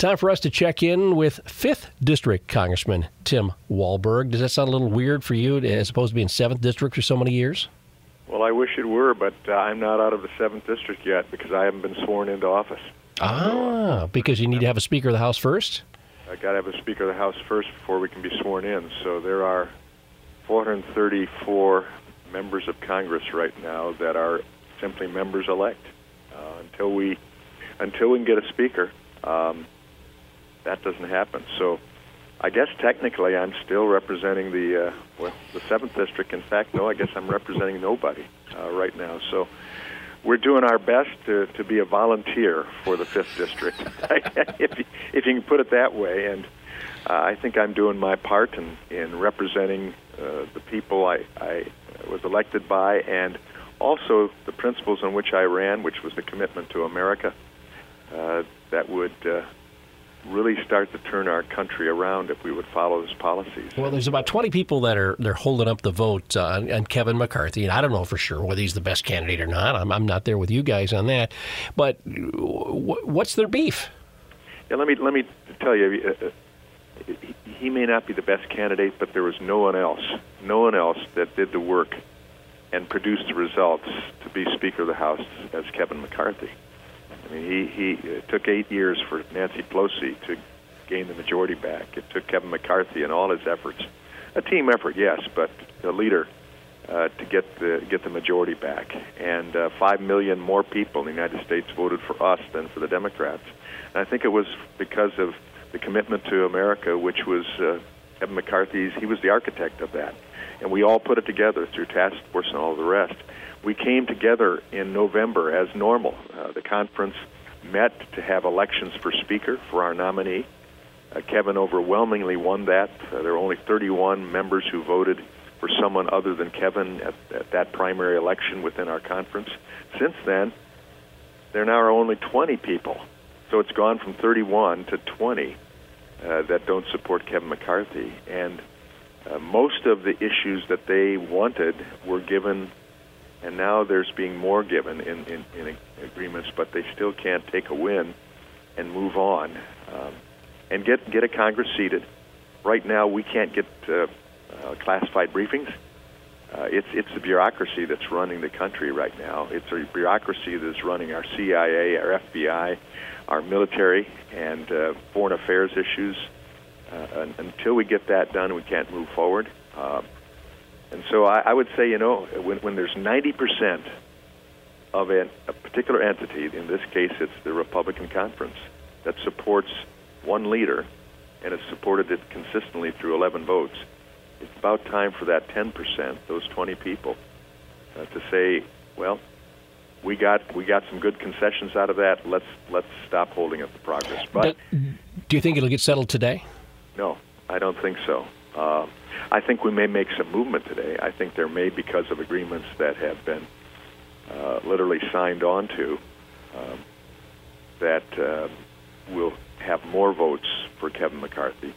Time for us to check in with 5th District Congressman Tim Walberg. Does that sound a little weird for you as opposed to being 7th District for so many years? Well, I wish it were, but uh, I'm not out of the 7th District yet because I haven't been sworn into office. Ah, because you need to have a Speaker of the House first? I got to have a Speaker of the House first before we can be sworn in. So there are 434 members of Congress right now that are simply members elect. Uh, until we until we can get a Speaker, um, that doesn't happen. So I guess technically I'm still representing the uh, well the seventh district. In fact, no, I guess I'm representing nobody uh, right now. So we're doing our best to, to be a volunteer for the fifth district, if if you can put it that way. And uh, I think I'm doing my part in in representing uh, the people I, I was elected by, and also the principles on which I ran, which was the commitment to America. Uh, that would uh, really start to turn our country around if we would follow his policies. Well, there's about 20 people that are they're holding up the vote uh, on, on, Kevin McCarthy, and I don't know for sure whether he's the best candidate or not. I'm, I'm not there with you guys on that. But w- what's their beef? Yeah, let me let me tell you. Uh, uh he may not be the best candidate, but there was no one else, no one else that did the work and produced the results to be Speaker of the House as Kevin McCarthy. I mean, he he it took eight years for Nancy Pelosi to gain the majority back. It took Kevin McCarthy and all his efforts, a team effort, yes, but a leader uh, to get the get the majority back. And uh, five million more people in the United States voted for us than for the Democrats. And I think it was because of the commitment to America, which was uh, Kevin McCarthy's. He was the architect of that, and we all put it together through task force and all the rest we came together in November as normal. Uh, the conference met to have elections for Speaker for our nominee. Uh, Kevin overwhelmingly won that. Uh, there were only 31 members who voted for someone other than Kevin at, at that primary election within our conference. Since then, there now are only 20 people. So it's gone from 31 to 20 uh, that don't support Kevin McCarthy. And uh, most of the issues that they wanted were given and now there's being more given in, in, in agreements, but they still can't take a win and move on um, and get get a Congress seated. Right now, we can't get uh, uh, classified briefings. Uh, it's it's the bureaucracy that's running the country right now. It's a bureaucracy that's running our CIA, our FBI, our military, and uh, foreign affairs issues. Uh, until we get that done, we can't move forward. Uh, and so I, I would say, you know, when, when there's 90% of an, a particular entity, in this case it's the Republican Conference, that supports one leader and has supported it consistently through 11 votes, it's about time for that 10%, those 20 people, uh, to say, well, we got we got some good concessions out of that. Let's let's stop holding up the progress. But do you think it'll get settled today? No, I don't think so. Uh, I think we may make some movement today. I think there may, because of agreements that have been uh, literally signed on to, um, that uh, will have more votes for Kevin McCarthy.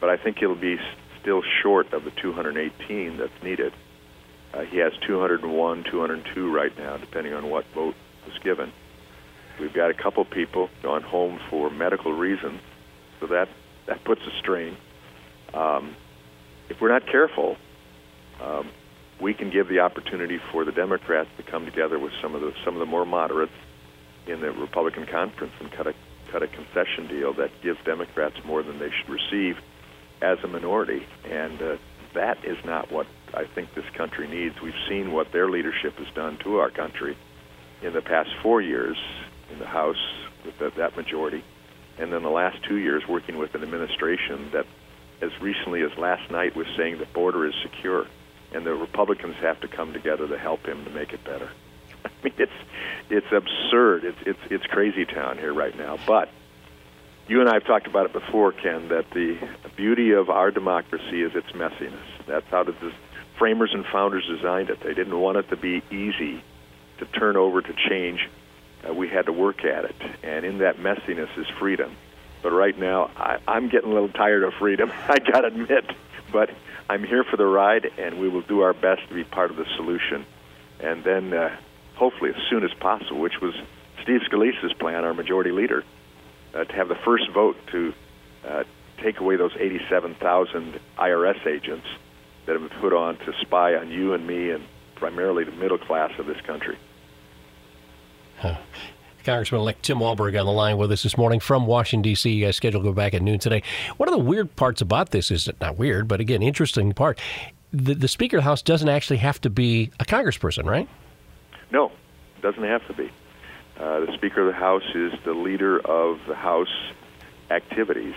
But I think he'll be still short of the 218 that's needed. Uh, he has 201, 202 right now, depending on what vote was given. We've got a couple people gone home for medical reasons, so that that puts a strain. Um, if we're not careful, um, we can give the opportunity for the Democrats to come together with some of the some of the more moderates in the Republican conference and cut a cut a concession deal that gives Democrats more than they should receive as a minority, and uh, that is not what I think this country needs. We've seen what their leadership has done to our country in the past four years in the House with the, that majority, and then the last two years working with an administration that as recently as last night, was saying the border is secure, and the Republicans have to come together to help him to make it better. I mean, it's it's absurd. It's it's it's crazy town here right now. But you and I have talked about it before, Ken. That the beauty of our democracy is its messiness. That's how the framers and founders designed it. They didn't want it to be easy to turn over to change. Uh, we had to work at it, and in that messiness is freedom. But right now, I, I'm getting a little tired of freedom. I got to admit. But I'm here for the ride, and we will do our best to be part of the solution. And then, uh, hopefully, as soon as possible, which was Steve Scalise's plan, our majority leader, uh, to have the first vote to uh, take away those 87,000 IRS agents that have been put on to spy on you and me and primarily the middle class of this country. Huh. Congressman-elect Tim Walberg on the line with us this morning from Washington D.C. Guys scheduled to go back at noon today. One of the weird parts about this is not weird, but again, interesting part. The, the Speaker of the House doesn't actually have to be a Congressperson, right? No, it doesn't have to be. Uh, the Speaker of the House is the leader of the House activities.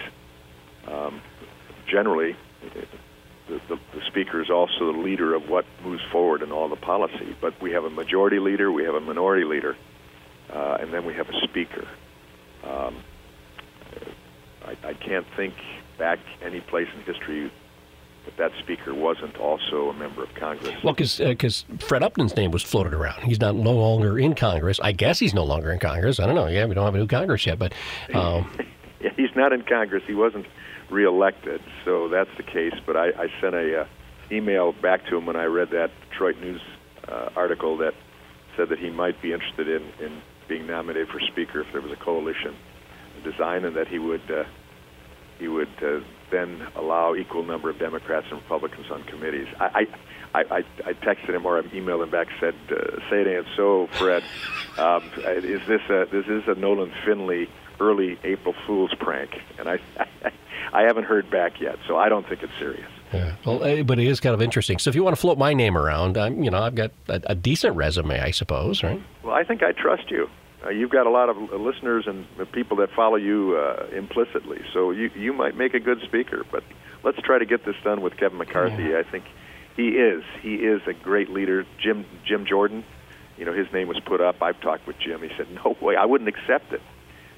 Um, generally, the, the, the, Speaker is also the leader of what moves forward in all the policy. But we have a majority leader, we have a minority leader, uh, and then we have a Speaker. Um, I, I can't think back any place in history that that speaker wasn't also a member of Congress. Well, because uh, Fred Upton's name was floated around. He's not no longer in Congress. I guess he's no longer in Congress. I don't know. Yeah, we don't have a new Congress yet, but um... yeah, he's not in Congress. He wasn't reelected, so that's the case. But I, I sent a uh, email back to him when I read that Detroit News uh, article that said that he might be interested in, in being nominated for Speaker if there was a coalition design, and that he would uh, he would uh, then allow equal number of Democrats and Republicans on committees. I, I, I, I texted him or I emailed him back said, uh, "Say it ain't so, Fred. Um, is this a this is a Nolan Finley early April Fool's prank?" And I, I haven't heard back yet, so I don't think it's serious. Yeah, well, eh, but it is kind of interesting. So if you want to float my name around, I'm, you know, I've got a, a decent resume, I suppose, right? Well, I think I trust you. Uh, you've got a lot of listeners and people that follow you uh, implicitly, so you you might make a good speaker. But let's try to get this done with Kevin McCarthy. Yeah. I think he is he is a great leader. Jim Jim Jordan, you know, his name was put up. I've talked with Jim. He said, "No way, I wouldn't accept it."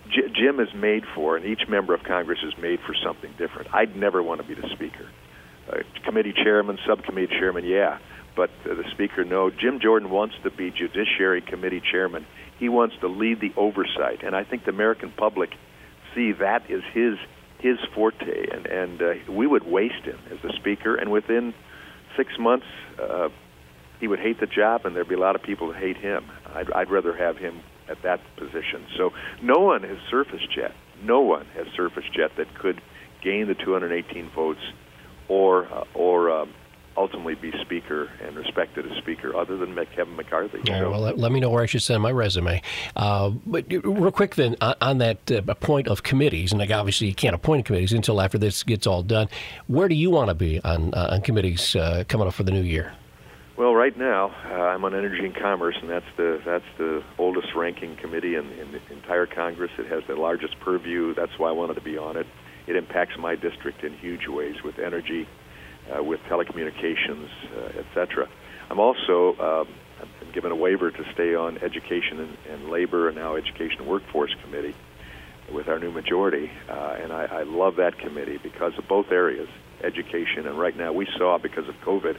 J- Jim is made for, and each member of Congress is made for something different. I'd never want to be the speaker. Uh, committee chairman, subcommittee chairman, yeah, but uh, the speaker, no. Jim Jordan wants to be Judiciary Committee chairman he wants to lead the oversight, and I think the American public see that is his his forte, and and uh, we would waste him as the speaker, and within six months. Uh, he would hate the job, and there'd be a lot of people who hate him. I'd, I'd rather have him at that position. So no one has surfaced yet. No one has surfaced yet that could gain the 218 votes or uh, or um, ultimately be Speaker and respected as Speaker, other than Kevin McCarthy. so. well, let, let, me know where I should send my resume. Uh, but real quick, then, on, on that uh, point of committees, and like obviously you can't appoint committees until after this gets all done. Where do you want to be on uh, on committees uh, coming up for the new year? Well, right now uh, I'm on Energy and Commerce, and that's the that's the oldest ranking committee in, in the entire Congress. It has the largest purview. That's why I wanted to be on it. It impacts my district in huge ways with energy uh, with telecommunications, uh, etc. I'm also um, been given a waiver to stay on Education and, and, Labor and now Education and Workforce Committee with our new majority, uh, and I, I love that committee because of both areas, education and right now we saw because of COVID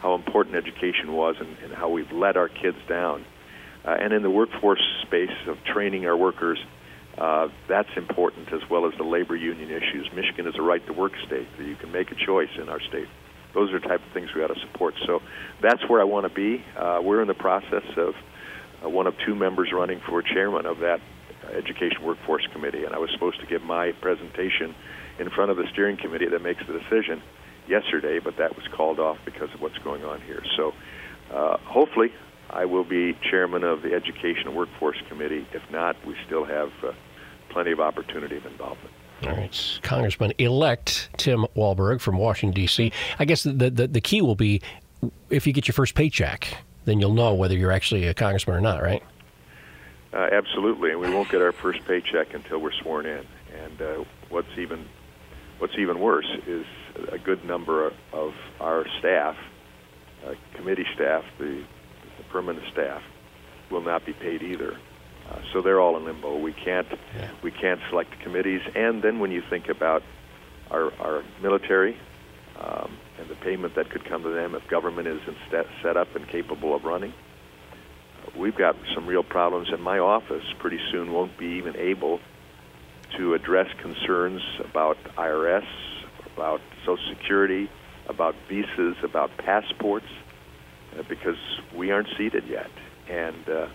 how important education was and, and how we've let our kids down. Uh, and in the workforce space of training our workers uh, that's important as well as the labor union issues. Michigan is a right to work state. You can make a choice in our state. Those are the type of things we ought to support. So that's where I want to be. Uh, we're in the process of uh, one of two members running for chairman of that Education Workforce Committee, and I was supposed to give my presentation in front of the steering committee that makes the decision yesterday, but that was called off because of what's going on here. So uh, hopefully I will be chairman of the Education and Workforce Committee. If not, we still have uh, plenty of opportunity of involvement. All right, Congressman elect Tim Walberg from Washington D.C. I guess the, the the key will be if you get your first paycheck, then you'll know whether you're actually a congressman or not, right? Uh, absolutely, and we won't get our first paycheck until we're sworn in. And uh, what's even what's even worse is a good number of our staff, uh, committee staff, the permanent staff will not be paid either. Uh, so they're all in limbo. We can't yeah. we can't select the committees. And then when you think about our our military um, and the payment that could come to them if government is instead set up and capable of running, uh, we've got some real problems. And my office pretty soon won't be even able to address concerns about IRS, about Social Security, about visas, about passports because we aren't seated yet. And uh,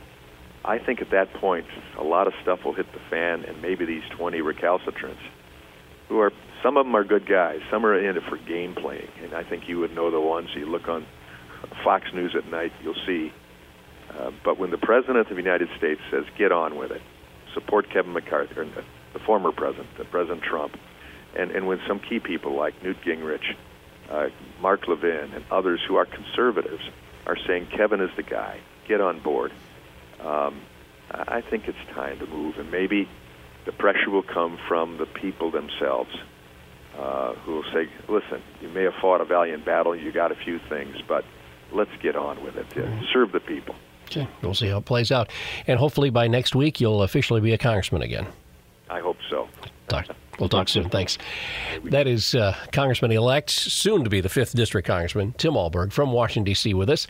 I think at that point, a lot of stuff will hit the fan, and maybe these 20 recalcitrants, who are some of them are good guys, some are in it for game playing, and I think you would know the ones. You look on Fox News at night, you'll see. Uh, but when the president of the United States says, "Get on with it," support Kevin McCarthy, or the, the former president, the President Trump, and and when some key people like Newt Gingrich, uh, Mark Levin, and others who are conservatives are saying Kevin is the guy, get on board. Um, I think it's time to move, and maybe the pressure will come from the people themselves, uh, who will say, "Listen, you may have fought a valiant battle, you got a few things, but let's get on with it. Mm-hmm. Serve the people." Okay, we'll see how it plays out, and hopefully by next week you'll officially be a congressman again. I hope so. Talk. We'll talk soon. Thanks. That is uh, Congressman elect, soon to be the 5th District Congressman, Tim Walberg from Washington, D.C., with us.